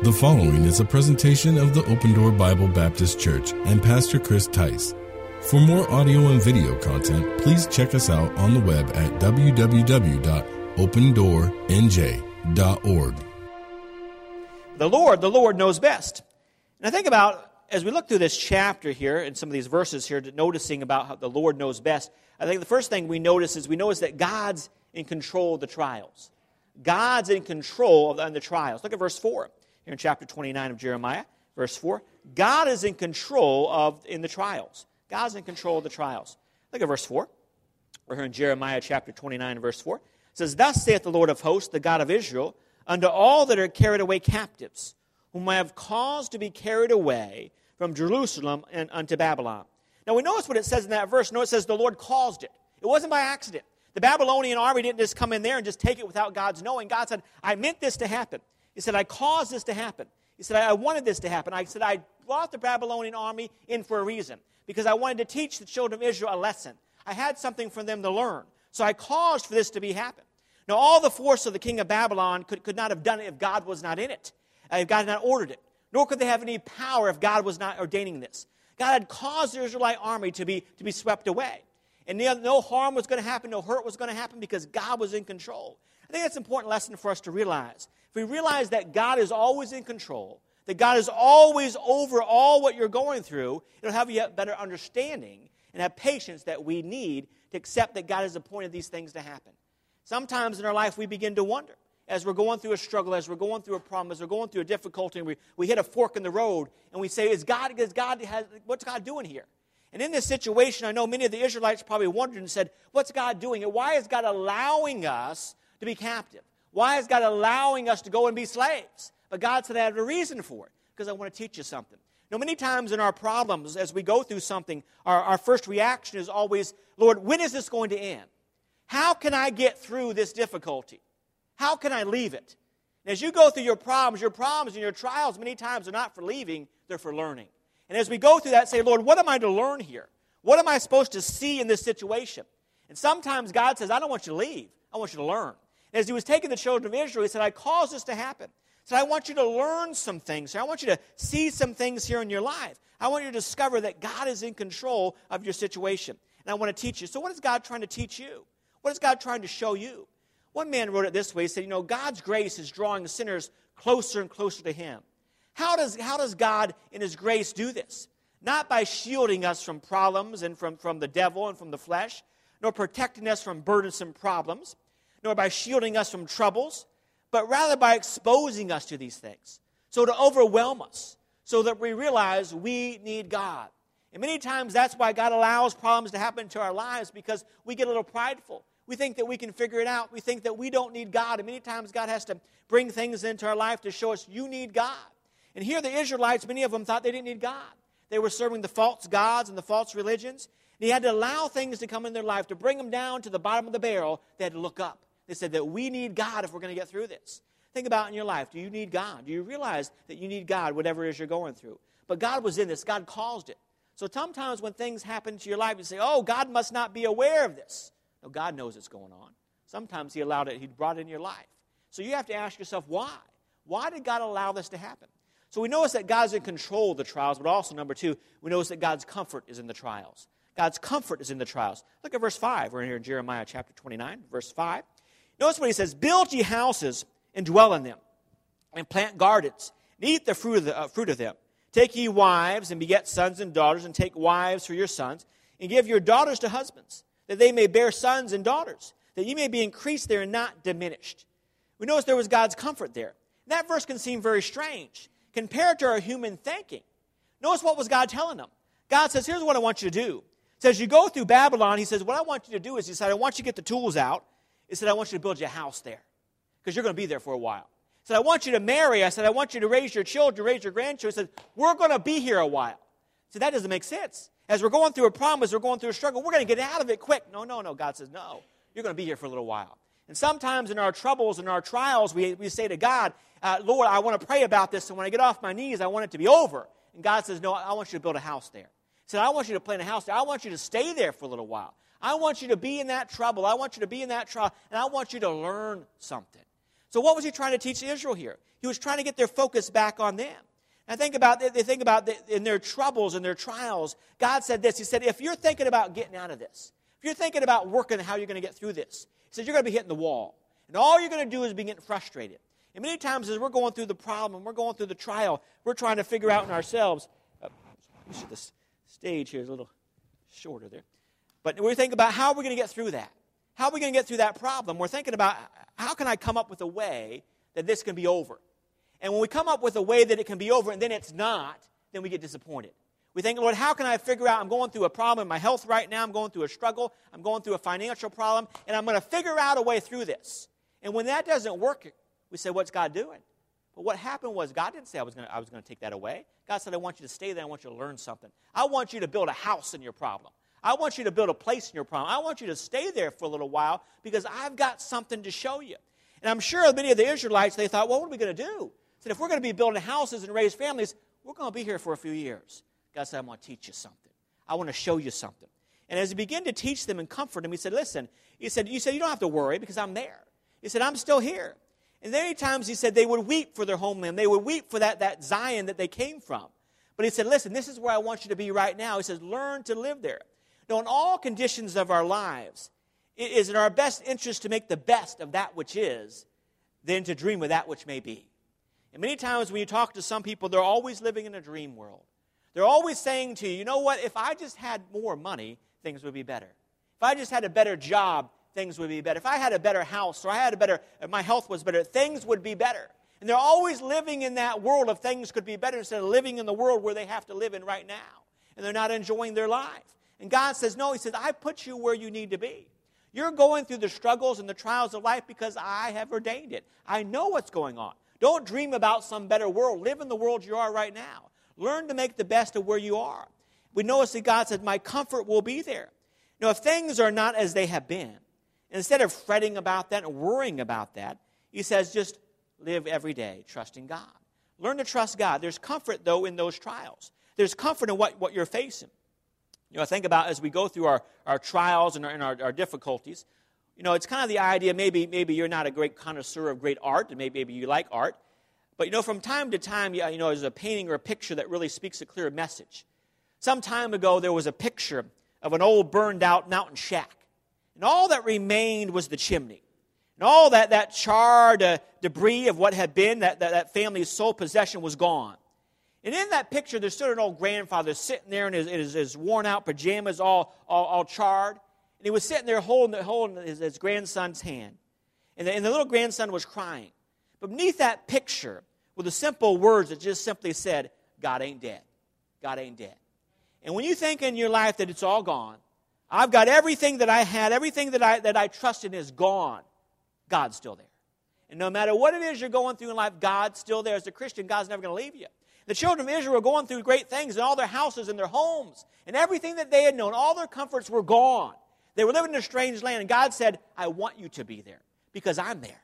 The following is a presentation of the Open Door Bible Baptist Church and Pastor Chris Tice. For more audio and video content, please check us out on the web at www.opendoornj.org. The Lord, the Lord knows best. And I think about, as we look through this chapter here and some of these verses here, noticing about how the Lord knows best, I think the first thing we notice is we notice that God's in control of the trials. God's in control of the trials. Look at verse 4 here in chapter 29 of Jeremiah, verse 4. God is in control of in the trials. God's in control of the trials. Look at verse 4. We're here in Jeremiah chapter 29 verse 4. It says, Thus saith the Lord of hosts, the God of Israel, unto all that are carried away captives, whom I have caused to be carried away from Jerusalem and unto Babylon. Now we notice what it says in that verse. Notice it says the Lord caused it. It wasn't by accident. The Babylonian army didn't just come in there and just take it without God's knowing. God said, I meant this to happen. He said, I caused this to happen. He said, I wanted this to happen. I said, I brought the Babylonian army in for a reason because I wanted to teach the children of Israel a lesson. I had something for them to learn. So I caused for this to be happen. Now, all the force of the king of Babylon could, could not have done it if God was not in it, uh, if God had not ordered it. Nor could they have any power if God was not ordaining this. God had caused the Israelite army to be, to be swept away. And no harm was going to happen, no hurt was going to happen because God was in control. I think that's an important lesson for us to realize. If we realize that God is always in control, that God is always over all what you're going through, it'll have you a better understanding and have patience that we need to accept that God has appointed these things to happen. Sometimes in our life we begin to wonder as we're going through a struggle, as we're going through a problem, as we're going through a difficulty, and we, we hit a fork in the road, and we say, is God, is God has, what's God doing here? And in this situation, I know many of the Israelites probably wondered and said, what's God doing? And why is God allowing us to be captive? Why is God allowing us to go and be slaves? But God said, I have a reason for it, because I want to teach you something. Now, many times in our problems, as we go through something, our, our first reaction is always, Lord, when is this going to end? How can I get through this difficulty? How can I leave it? And as you go through your problems, your problems and your trials many times are not for leaving, they're for learning. And as we go through that, say, Lord, what am I to learn here? What am I supposed to see in this situation? And sometimes God says, I don't want you to leave, I want you to learn. As he was taking the children of Israel, he said, I caused this to happen. He said, I want you to learn some things. I want you to see some things here in your life. I want you to discover that God is in control of your situation. And I want to teach you. So, what is God trying to teach you? What is God trying to show you? One man wrote it this way He said, You know, God's grace is drawing sinners closer and closer to Him. How does, how does God, in His grace, do this? Not by shielding us from problems and from, from the devil and from the flesh, nor protecting us from burdensome problems nor by shielding us from troubles, but rather by exposing us to these things. So to overwhelm us, so that we realize we need God. And many times that's why God allows problems to happen to our lives because we get a little prideful. We think that we can figure it out. We think that we don't need God. And many times God has to bring things into our life to show us you need God. And here the Israelites, many of them thought they didn't need God. They were serving the false gods and the false religions. And he had to allow things to come in their life to bring them down to the bottom of the barrel. They had to look up. They said that we need God if we're going to get through this. Think about in your life do you need God? Do you realize that you need God, whatever it is you're going through? But God was in this, God caused it. So sometimes when things happen to your life, you say, oh, God must not be aware of this. No, God knows what's going on. Sometimes He allowed it, He brought it in your life. So you have to ask yourself, why? Why did God allow this to happen? So we notice that God's in control of the trials, but also, number two, we notice that God's comfort is in the trials. God's comfort is in the trials. Look at verse 5. We're in here in Jeremiah chapter 29, verse 5. Notice what he says Build ye houses and dwell in them, and plant gardens, and eat the fruit of, the, uh, fruit of them. Take ye wives, and beget sons and daughters, and take wives for your sons, and give your daughters to husbands, that they may bear sons and daughters, that ye may be increased there and not diminished. We notice there was God's comfort there. That verse can seem very strange compared to our human thinking. Notice what was God telling them. God says, Here's what I want you to do. He says, You go through Babylon, He says, What I want you to do is, He said, I want you to get the tools out. He said, I want you to build you a house there because you're going to be there for a while. He said, I want you to marry. I said, I want you to raise your children, raise your grandchildren. He said, We're going to be here a while. So that doesn't make sense. As we're going through a problem, as we're going through a struggle, we're going to get out of it quick. No, no, no. God says, No, you're going to be here for a little while. And sometimes in our troubles and our trials, we, we say to God, uh, Lord, I want to pray about this, and when I get off my knees, I want it to be over. And God says, No, I want you to build a house there. He said, I want you to plant a house there. I want you to stay there for a little while. I want you to be in that trouble. I want you to be in that trial, and I want you to learn something. So, what was he trying to teach Israel here? He was trying to get their focus back on them. And think about they think about the, in their troubles and their trials. God said this. He said, if you're thinking about getting out of this, if you're thinking about working how you're going to get through this, he said you're going to be hitting the wall, and all you're going to do is be getting frustrated. And many times, as we're going through the problem, and we're going through the trial, we're trying to figure out in ourselves. Uh, the stage here is a little shorter there. But we think about how are we going to get through that? How are we going to get through that problem? We're thinking about how can I come up with a way that this can be over? And when we come up with a way that it can be over and then it's not, then we get disappointed. We think, Lord, how can I figure out I'm going through a problem in my health right now? I'm going through a struggle. I'm going through a financial problem, and I'm going to figure out a way through this. And when that doesn't work, we say, What's God doing? But what happened was God didn't say I was going to, I was going to take that away. God said, I want you to stay there. I want you to learn something. I want you to build a house in your problem. I want you to build a place in your problem. I want you to stay there for a little while because I've got something to show you. And I'm sure many of the Israelites, they thought, well, what are we going to do? Said, if we're going to be building houses and raise families, we're going to be here for a few years. God said, I want to teach you something. I want to show you something. And as he began to teach them and comfort them, he said, listen, he said, you said, you don't have to worry because I'm there. He said, I'm still here. And many times he said they would weep for their homeland. They would weep for that, that Zion that they came from. But he said, listen, this is where I want you to be right now. He says, learn to live there. Now, in all conditions of our lives, it is in our best interest to make the best of that which is than to dream of that which may be. And many times when you talk to some people, they're always living in a dream world. They're always saying to you, you know what, if I just had more money, things would be better. If I just had a better job, things would be better. If I had a better house or I had a better, uh, my health was better, things would be better. And they're always living in that world of things could be better instead of living in the world where they have to live in right now. And they're not enjoying their life. And God says, No, He says, I put you where you need to be. You're going through the struggles and the trials of life because I have ordained it. I know what's going on. Don't dream about some better world. Live in the world you are right now. Learn to make the best of where you are. We notice that God said, My comfort will be there. Now, if things are not as they have been, instead of fretting about that and worrying about that, He says, just live every day trusting God. Learn to trust God. There's comfort, though, in those trials. There's comfort in what, what you're facing. You know, I think about as we go through our, our trials and, our, and our, our difficulties, you know, it's kind of the idea maybe, maybe you're not a great connoisseur of great art, and maybe, maybe you like art. But, you know, from time to time, you know, there's a painting or a picture that really speaks a clear message. Some time ago, there was a picture of an old burned out mountain shack. And all that remained was the chimney. And all that, that charred uh, debris of what had been, that, that, that family's sole possession, was gone. And in that picture, there stood an old grandfather sitting there in his, his, his worn out pajamas, all, all, all, charred. And he was sitting there holding, holding his, his grandson's hand. And the, and the little grandson was crying. But beneath that picture were the simple words that just simply said, God ain't dead. God ain't dead. And when you think in your life that it's all gone, I've got everything that I had, everything that I, that I trusted is gone, God's still there. And no matter what it is you're going through in life, God's still there. As a Christian, God's never going to leave you. The children of Israel were going through great things in all their houses and their homes, and everything that they had known, all their comforts were gone. They were living in a strange land, and God said, I want you to be there because I'm there.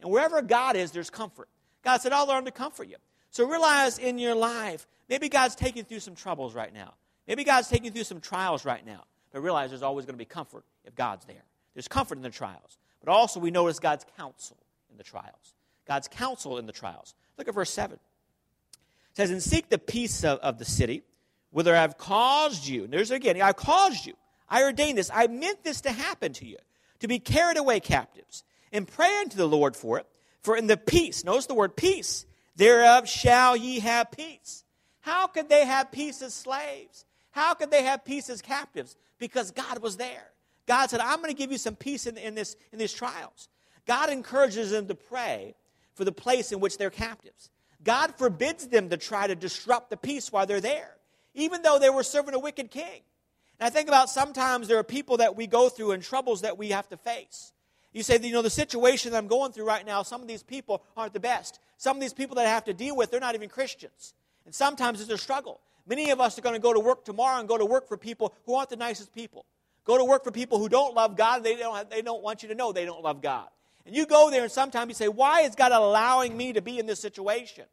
And wherever God is, there's comfort. God said, I'll learn to comfort you. So realize in your life, maybe God's taking you through some troubles right now. Maybe God's taking you through some trials right now. But realize there's always going to be comfort if God's there. There's comfort in the trials. But also, we notice God's counsel in the trials. God's counsel in the trials. Look at verse 7 says, And seek the peace of, of the city, whither I've caused you. And there's again, I've caused you. I ordained this. I meant this to happen to you, to be carried away captives. And pray unto the Lord for it. For in the peace, notice the word peace, thereof shall ye have peace. How could they have peace as slaves? How could they have peace as captives? Because God was there. God said, I'm going to give you some peace in, in, this, in these trials. God encourages them to pray for the place in which they're captives. God forbids them to try to disrupt the peace while they're there, even though they were serving a wicked king. And I think about sometimes there are people that we go through and troubles that we have to face. You say, you know, the situation that I'm going through right now, some of these people aren't the best. Some of these people that I have to deal with, they're not even Christians. And sometimes it's a struggle. Many of us are going to go to work tomorrow and go to work for people who aren't the nicest people. Go to work for people who don't love God. They don't, they don't want you to know they don't love God. And you go there and sometimes you say, Why is God allowing me to be in this situation?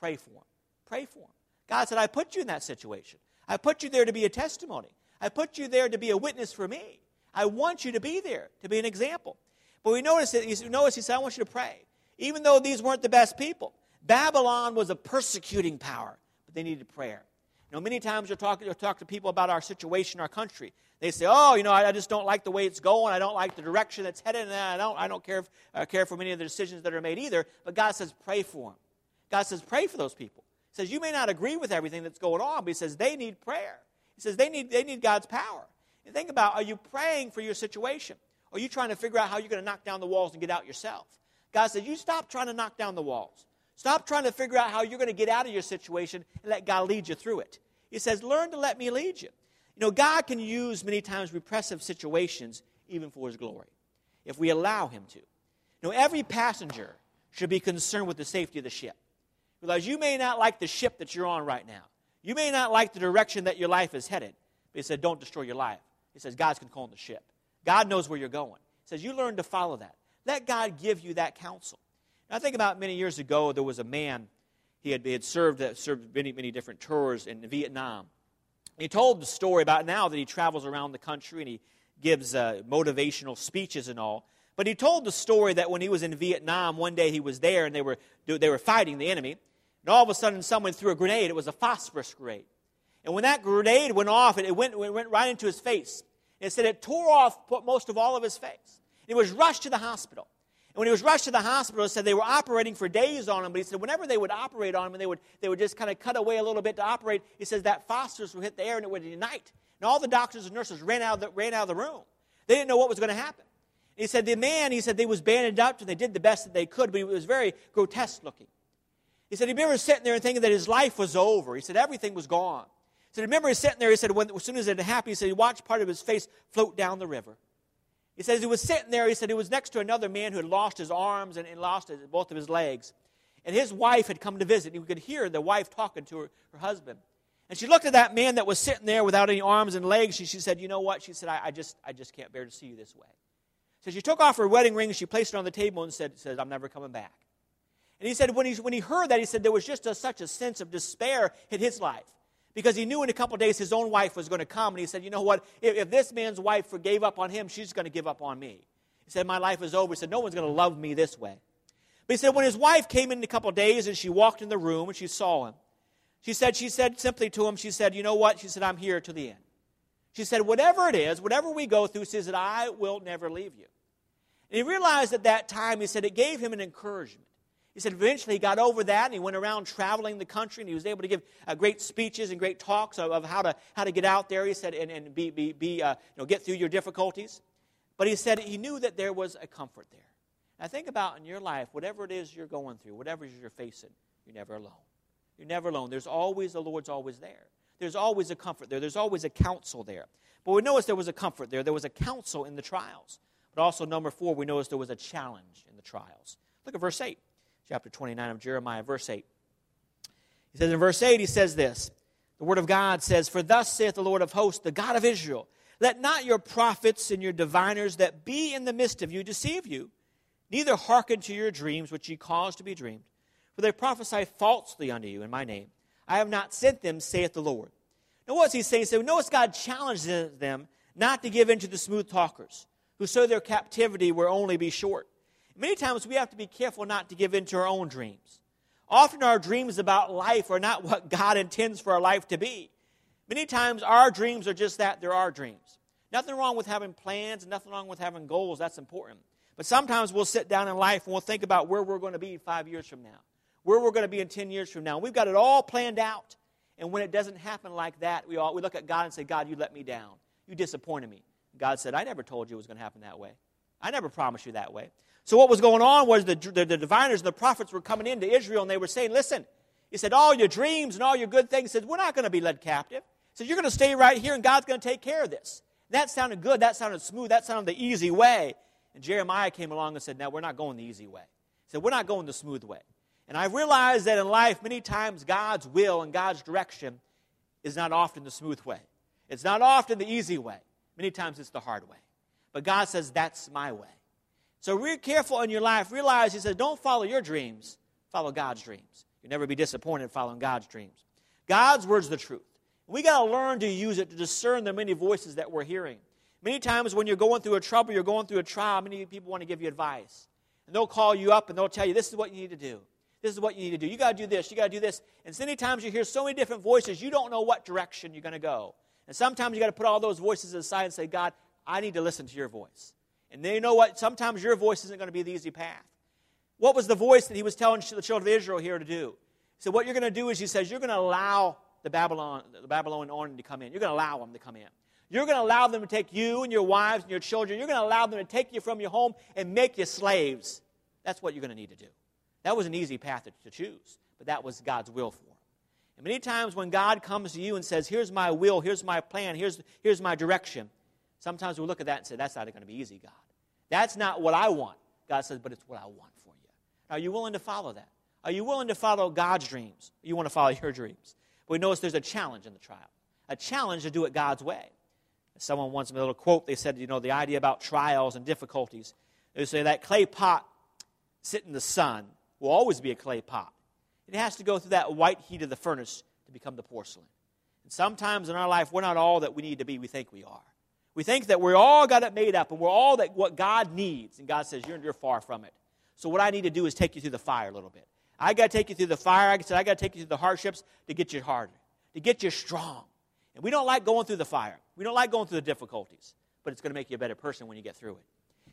Pray for him. Pray for him. God said, I put you in that situation. I put you there to be a testimony. I put you there to be a witness for me. I want you to be there to be an example. But we notice that notice he said, I want you to pray. even though these weren't the best people. Babylon was a persecuting power, but they needed prayer. You know, many times you'll talk, you'll talk to people about our situation, our country. They say, "Oh, you know, I, I just don't like the way it's going. I don't like the direction it's headed, and I don't, I don't care, if, uh, care for many of the decisions that are made either." But God says, "Pray for them." God says, "Pray for those people." He says, "You may not agree with everything that's going on, but He says they need prayer. He says they need, they need God's power." And think about: Are you praying for your situation? Or are you trying to figure out how you're going to knock down the walls and get out yourself? God says, "You stop trying to knock down the walls. Stop trying to figure out how you're going to get out of your situation and let God lead you through it." He says, Learn to let me lead you. You know, God can use many times repressive situations even for his glory if we allow him to. You know, every passenger should be concerned with the safety of the ship. Because you may not like the ship that you're on right now. You may not like the direction that your life is headed. But he said, Don't destroy your life. He says, God's controlling the ship. God knows where you're going. He says, You learn to follow that. Let God give you that counsel. I think about many years ago, there was a man he had, he had served, uh, served many, many different tours in Vietnam. He told the story about now that he travels around the country and he gives uh, motivational speeches and all. But he told the story that when he was in Vietnam, one day he was there and they were, they were fighting the enemy. And all of a sudden, someone threw a grenade. It was a phosphorus grenade. And when that grenade went off, it went, it went right into his face. And it said it tore off most of all of his face. He was rushed to the hospital. And when he was rushed to the hospital, it said they were operating for days on him. But he said whenever they would operate on him and they would, they would just kind of cut away a little bit to operate, he says that phosphorus would hit the air and it would ignite. And all the doctors and nurses ran out of the, ran out of the room. They didn't know what was going to happen. he said the man, he said they was bandaged up and they did the best that they could, but he was very grotesque looking. He said he remember sitting there and thinking that his life was over. He said everything was gone. He said, remember sitting there, he said, when, as soon as it happened, he said he watched part of his face float down the river. He says he was sitting there, he said he was next to another man who had lost his arms and, and lost his, both of his legs. And his wife had come to visit. And he could hear the wife talking to her, her husband. And she looked at that man that was sitting there without any arms and legs. She, she said, You know what? She said, I, I, just, I just can't bear to see you this way. So she took off her wedding ring, and she placed it on the table, and said, said I'm never coming back. And he said, when he, when he heard that, he said there was just a, such a sense of despair in his life because he knew in a couple days his own wife was going to come. And he said, You know what? If, if this man's wife gave up on him, she's going to give up on me. He said, My life is over. He said, No one's going to love me this way. But he said, When his wife came in a couple days and she walked in the room and she saw him, she said, she said simply to him, She said, You know what? She said, I'm here to the end. She said, Whatever it is, whatever we go through, she said, I will never leave you. And he realized at that time, he said, it gave him an encouragement. He said eventually he got over that and he went around traveling the country and he was able to give uh, great speeches and great talks of, of, how, to, how to get out there, he said, and, and be, be, be, uh, you know, get through your difficulties. But he said he knew that there was a comfort there. Now think about in your life, whatever it is you're going through, whatever you're facing, you're never alone. You're never alone. There's always, the Lord's always there. There's always a comfort there. There's always a counsel there. But we notice there was a comfort there. There was a counsel in the trials. But also, number four, we notice there was a challenge in the trials. Look at verse 8 chapter 29 of Jeremiah, verse 8. He says in verse 8, he says this The word of God says, For thus saith the Lord of hosts, the God of Israel, let not your prophets and your diviners that be in the midst of you deceive you, neither hearken to your dreams which ye cause to be dreamed. For they prophesy falsely unto you in my name. I have not sent them, saith the Lord. Now, what's he saying? So, notice God challenges them not to give in to the smooth talkers, who sow their captivity will only be short. Many times we have to be careful not to give in to our own dreams. Often our dreams about life are not what God intends for our life to be. Many times our dreams are just that they're our dreams. Nothing wrong with having plans, nothing wrong with having goals, that's important. But sometimes we'll sit down in life and we'll think about where we're going to be five years from now, where we're going to be in 10 years from now. We've got it all planned out. And when it doesn't happen like that, we, all, we look at God and say, God, you let me down. You disappointed me. God said, I never told you it was going to happen that way. I never promised you that way. So what was going on was the, the, the diviners and the prophets were coming into Israel and they were saying, listen, he said, all your dreams and all your good things, he said, we're not going to be led captive. He said, you're going to stay right here and God's going to take care of this. That sounded good. That sounded smooth. That sounded the easy way. And Jeremiah came along and said, no, we're not going the easy way. He said, we're not going the smooth way. And I realized that in life, many times God's will and God's direction is not often the smooth way. It's not often the easy way. Many times it's the hard way. But God says, that's my way. So be careful in your life. Realize, he says, don't follow your dreams, follow God's dreams. You'll never be disappointed following God's dreams. God's word's the truth. We got to learn to use it to discern the many voices that we're hearing. Many times when you're going through a trouble, you're going through a trial, many people want to give you advice. and they'll call you up and they'll tell you, this is what you need to do. This is what you need to do. You got to do this. You got to do this. And so many times you hear so many different voices, you don't know what direction you're going to go. And sometimes you got to put all those voices aside and say, God, I need to listen to your voice. And then you know what? Sometimes your voice isn't going to be the easy path. What was the voice that he was telling the children of Israel here to do? He said, What you're going to do is, he says, you're going to allow the Babylon, the Babylonian army to come in. You're going to allow them to come in. You're going to allow them to take you and your wives and your children. You're going to allow them to take you from your home and make you slaves. That's what you're going to need to do. That was an easy path to choose, but that was God's will for them. And many times when God comes to you and says, Here's my will, here's my plan, here's, here's my direction, sometimes we look at that and say, That's not going to be easy, God. That's not what I want. God says, But it's what I want for you. Are you willing to follow that? Are you willing to follow God's dreams? You want to follow your dreams. But we notice there's a challenge in the trial, a challenge to do it God's way. Someone once wants a little quote. They said, you know, the idea about trials and difficulties. They say that clay pot sit in the sun will always be a clay pot. It has to go through that white heat of the furnace to become the porcelain. And sometimes in our life, we're not all that we need to be, we think we are. We think that we're all got it made up and we're all that what God needs. And God says, you're, you're far from it. So what I need to do is take you through the fire a little bit. I got to take you through the fire. I said, I got to take you through the hardships to get you harder, to get you strong. And we don't like going through the fire. We don't like going through the difficulties. But it's going to make you a better person when you get through it.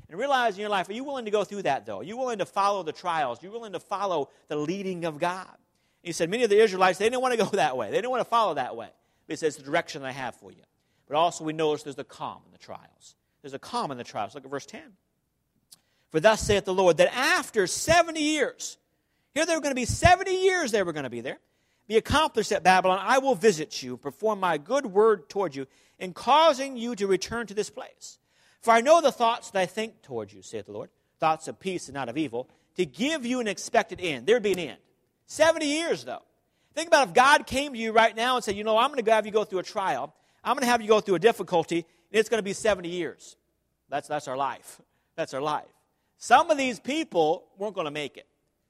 And realize in your life, are you willing to go through that, though? Are you willing to follow the trials? Are you willing to follow the leading of God? And he said, many of the Israelites, they didn't want to go that way. They didn't want to follow that way. But he says, the direction I have for you. But also, we notice there's a calm in the trials. There's a calm in the trials. Look at verse 10. For thus saith the Lord, that after 70 years, here there were going to be 70 years they were going to be there, be accomplished at Babylon, I will visit you, perform my good word toward you, in causing you to return to this place. For I know the thoughts that I think toward you, saith the Lord, thoughts of peace and not of evil, to give you an expected end. There'd be an end. 70 years, though. Think about if God came to you right now and said, you know, I'm going to have you go through a trial. I'm going to have you go through a difficulty, and it's going to be 70 years. That's, that's our life. That's our life. Some of these people weren't going to make it.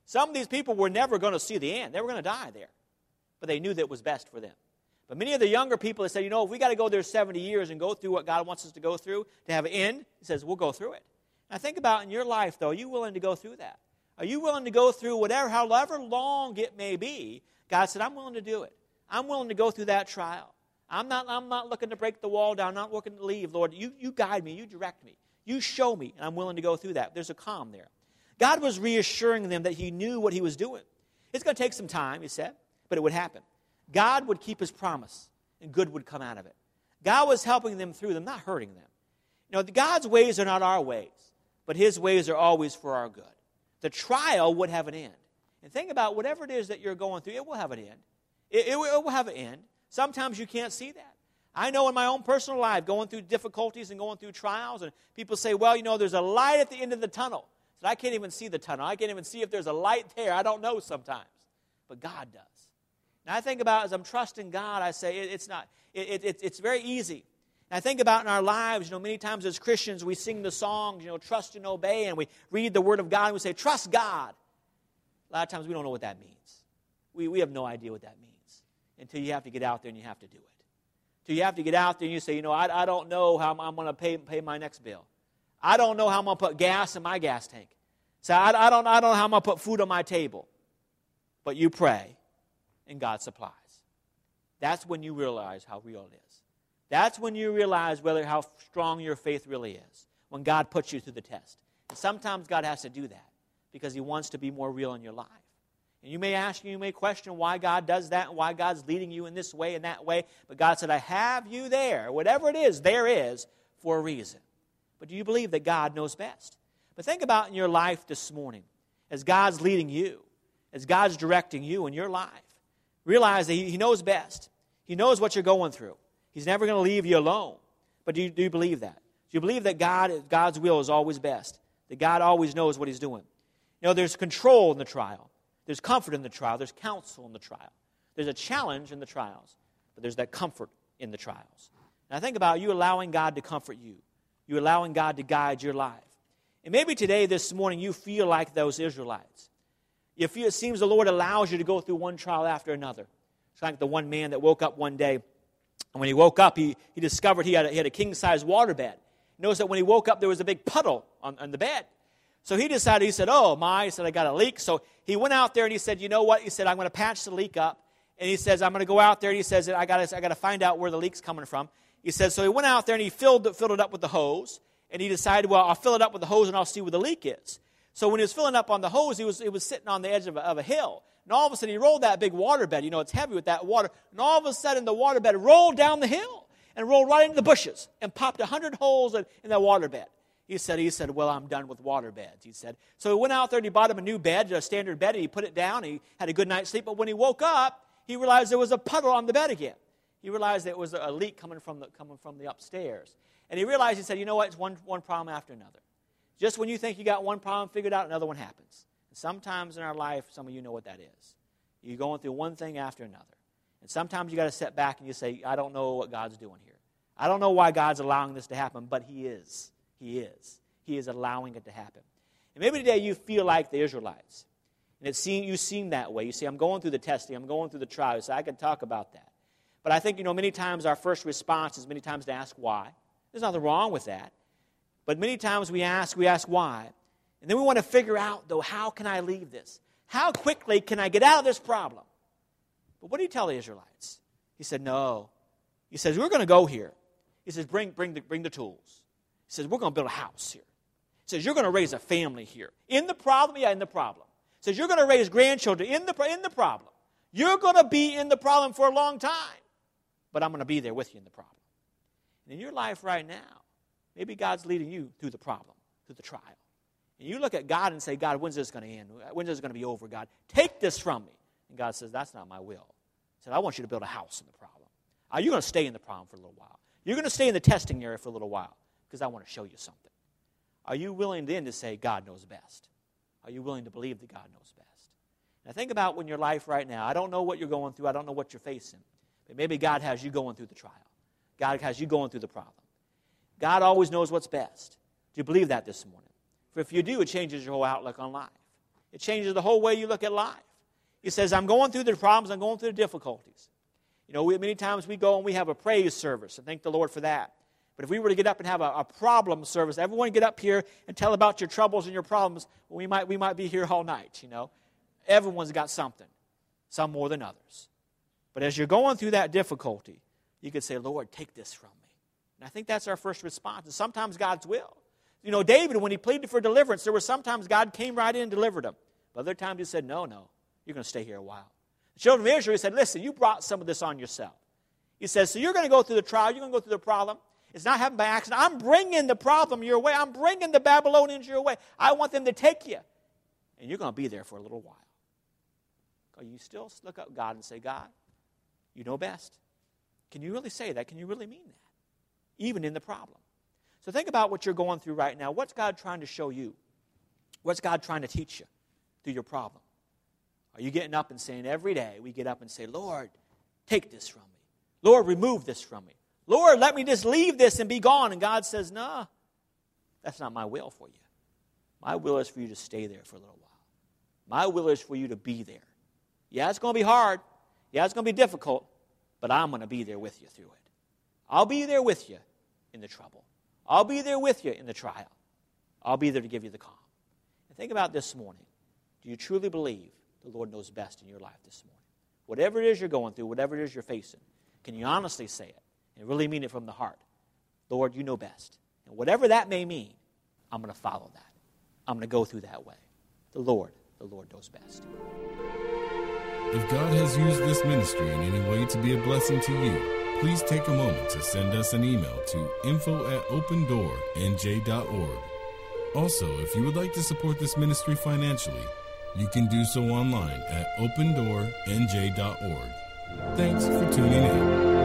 Some of these people were never going to see the end. They were going to die there. But they knew that was best for them. But many of the younger people that said, you know, if we got to go there 70 years and go through what God wants us to go through to have an end, He says, we'll go through it. Now think about in your life, though, are you willing to go through that? Are you willing to go through whatever, however long it may be? God said, I'm willing to do it. I'm willing to go through that trial. I'm not, I'm not looking to break the wall down. I'm not looking to leave. Lord, you, you guide me. You direct me. You show me, and I'm willing to go through that. There's a calm there. God was reassuring them that He knew what He was doing. It's going to take some time, He said, but it would happen. God would keep His promise, and good would come out of it. God was helping them through them, not hurting them. You know, God's ways are not our ways, but His ways are always for our good. The trial would have an end. And think about whatever it is that you're going through, it will have an end. It, it, it will have an end. Sometimes you can't see that. I know in my own personal life, going through difficulties and going through trials, and people say, well, you know, there's a light at the end of the tunnel. I, I can't even see the tunnel. I can't even see if there's a light there. I don't know sometimes. But God does. And I think about as I'm trusting God, I say it, it's not, it, it, it's very easy. And I think about in our lives, you know, many times as Christians, we sing the songs, you know, trust and obey, and we read the Word of God, and we say, trust God. A lot of times we don't know what that means. We, we have no idea what that means until you have to get out there and you have to do it. So you have to get out there and you say, you know, I, I don't know how I'm, I'm going to pay, pay my next bill. I don't know how I'm going to put gas in my gas tank. So I, I, don't, I don't know how I'm going to put food on my table. But you pray, and God supplies. That's when you realize how real it is. That's when you realize whether how strong your faith really is. When God puts you through the test. And sometimes God has to do that because He wants to be more real in your life. And you may ask, you may question why God does that and why God's leading you in this way and that way. But God said, I have you there. Whatever it is, there is for a reason. But do you believe that God knows best? But think about in your life this morning as God's leading you, as God's directing you in your life. Realize that He knows best. He knows what you're going through. He's never going to leave you alone. But do you, do you believe that? Do you believe that God, God's will is always best? That God always knows what He's doing? You know, there's control in the trial. There's comfort in the trial, there's counsel in the trial. There's a challenge in the trials, but there's that comfort in the trials. Now think about you allowing God to comfort you. You allowing God to guide your life. And maybe today, this morning, you feel like those Israelites. You feel, it seems the Lord allows you to go through one trial after another. It's like the one man that woke up one day, and when he woke up, he, he discovered he had a, he had a king sized water bed. Notice that when he woke up, there was a big puddle on, on the bed. So he decided, he said, Oh, my, he said, I got a leak. So he went out there and he said, You know what? He said, I'm going to patch the leak up. And he says, I'm going to go out there. And he says, I got I to find out where the leak's coming from. He says, So he went out there and he filled, filled it up with the hose. And he decided, Well, I'll fill it up with the hose and I'll see where the leak is. So when he was filling up on the hose, he was, was sitting on the edge of a, of a hill. And all of a sudden, he rolled that big water bed. You know, it's heavy with that water. And all of a sudden, the water bed rolled down the hill and rolled right into the bushes and popped a hundred holes in, in that water bed. He said, he said, well, I'm done with water beds. He said. So he went out there and he bought him a new bed, a standard bed, and he put it down. he had a good night's sleep. But when he woke up, he realized there was a puddle on the bed again. He realized there was a leak coming from the, coming from the upstairs. And he realized, he said, you know what? It's one, one problem after another. Just when you think you got one problem figured out, another one happens. And sometimes in our life, some of you know what that is. You're going through one thing after another. And sometimes you got to step back and you say, I don't know what God's doing here. I don't know why God's allowing this to happen, but He is. He is. He is allowing it to happen. And maybe today you feel like the Israelites. And it seem, you seem that way. You say, I'm going through the testing, I'm going through the trial. So I can talk about that. But I think, you know, many times our first response is many times to ask why. There's nothing wrong with that. But many times we ask, we ask why. And then we want to figure out, though, how can I leave this? How quickly can I get out of this problem? But what did he tell the Israelites? He said, No. He says, We're going to go here. He says, Bring, bring, the, bring the tools. He says, We're going to build a house here. He says, You're going to raise a family here. In the problem? Yeah, in the problem. He says, You're going to raise grandchildren in the, in the problem. You're going to be in the problem for a long time, but I'm going to be there with you in the problem. And in your life right now, maybe God's leading you through the problem, through the trial. And you look at God and say, God, when's this going to end? When's this going to be over, God? Take this from me. And God says, That's not my will. He said, I want you to build a house in the problem. Uh, Are you going to stay in the problem for a little while? You're going to stay in the testing area for a little while because I want to show you something. Are you willing then to say, God knows best? Are you willing to believe that God knows best? Now, think about when your life right now. I don't know what you're going through, I don't know what you're facing, but maybe God has you going through the trial. God has you going through the problem. God always knows what's best. Do you believe that this morning? For if you do, it changes your whole outlook on life. It changes the whole way you look at life. He says, I'm going through the problems, I'm going through the difficulties. You know, we, many times we go and we have a praise service, and thank the Lord for that. But if we were to get up and have a, a, problem service, everyone get up here and tell about your troubles and your problems, we might, we might be here all night, you know. Everyone's got something, some more than others. But as you're going through that difficulty, you could say, Lord, take this from me. And I think that's our first response. And sometimes God's will. You know, David, when he pleaded for deliverance, there were sometimes God came right in and delivered him. But other times he said, No, no, you're going to stay here a while. The children of Israel, he said, Listen, you brought some of this on yourself. He says, So you're going to go through the trial, you're going to go through the problem. It's not happening by accident. I'm bringing the problem your way. I'm bringing the Babylonians your way. I want them to take you. And you're going to be there for a little while. You still look up God and say, God, you know best. Can you really say that? Can you really mean that? Even in the problem. So think about what you're going through right now. What's God trying to show you? What's God trying to teach you through your problem? Are you getting up and saying every day, we get up and say, Lord, take this from me. Lord, remove this from me. Lord, let me just leave this and be gone. And God says, No, nah, that's not my will for you. My will is for you to stay there for a little while. My will is for you to be there. Yeah, it's going to be hard. Yeah, it's going to be difficult, but I'm going to be there with you through it. I'll be there with you in the trouble. I'll be there with you in the trial. I'll be there to give you the calm. And think about this morning. Do you truly believe the Lord knows best in your life this morning? Whatever it is you're going through, whatever it is you're facing, can you honestly say it and really mean it from the heart? Lord, you know best. And whatever that may mean, I'm going to follow that. I'm going to go through that way. The Lord, the Lord knows best. If God has used this ministry in any way to be a blessing to you, please take a moment to send us an email to info at opendoornj.org. Also, if you would like to support this ministry financially, you can do so online at opendoornj.org. Thanks for tuning in.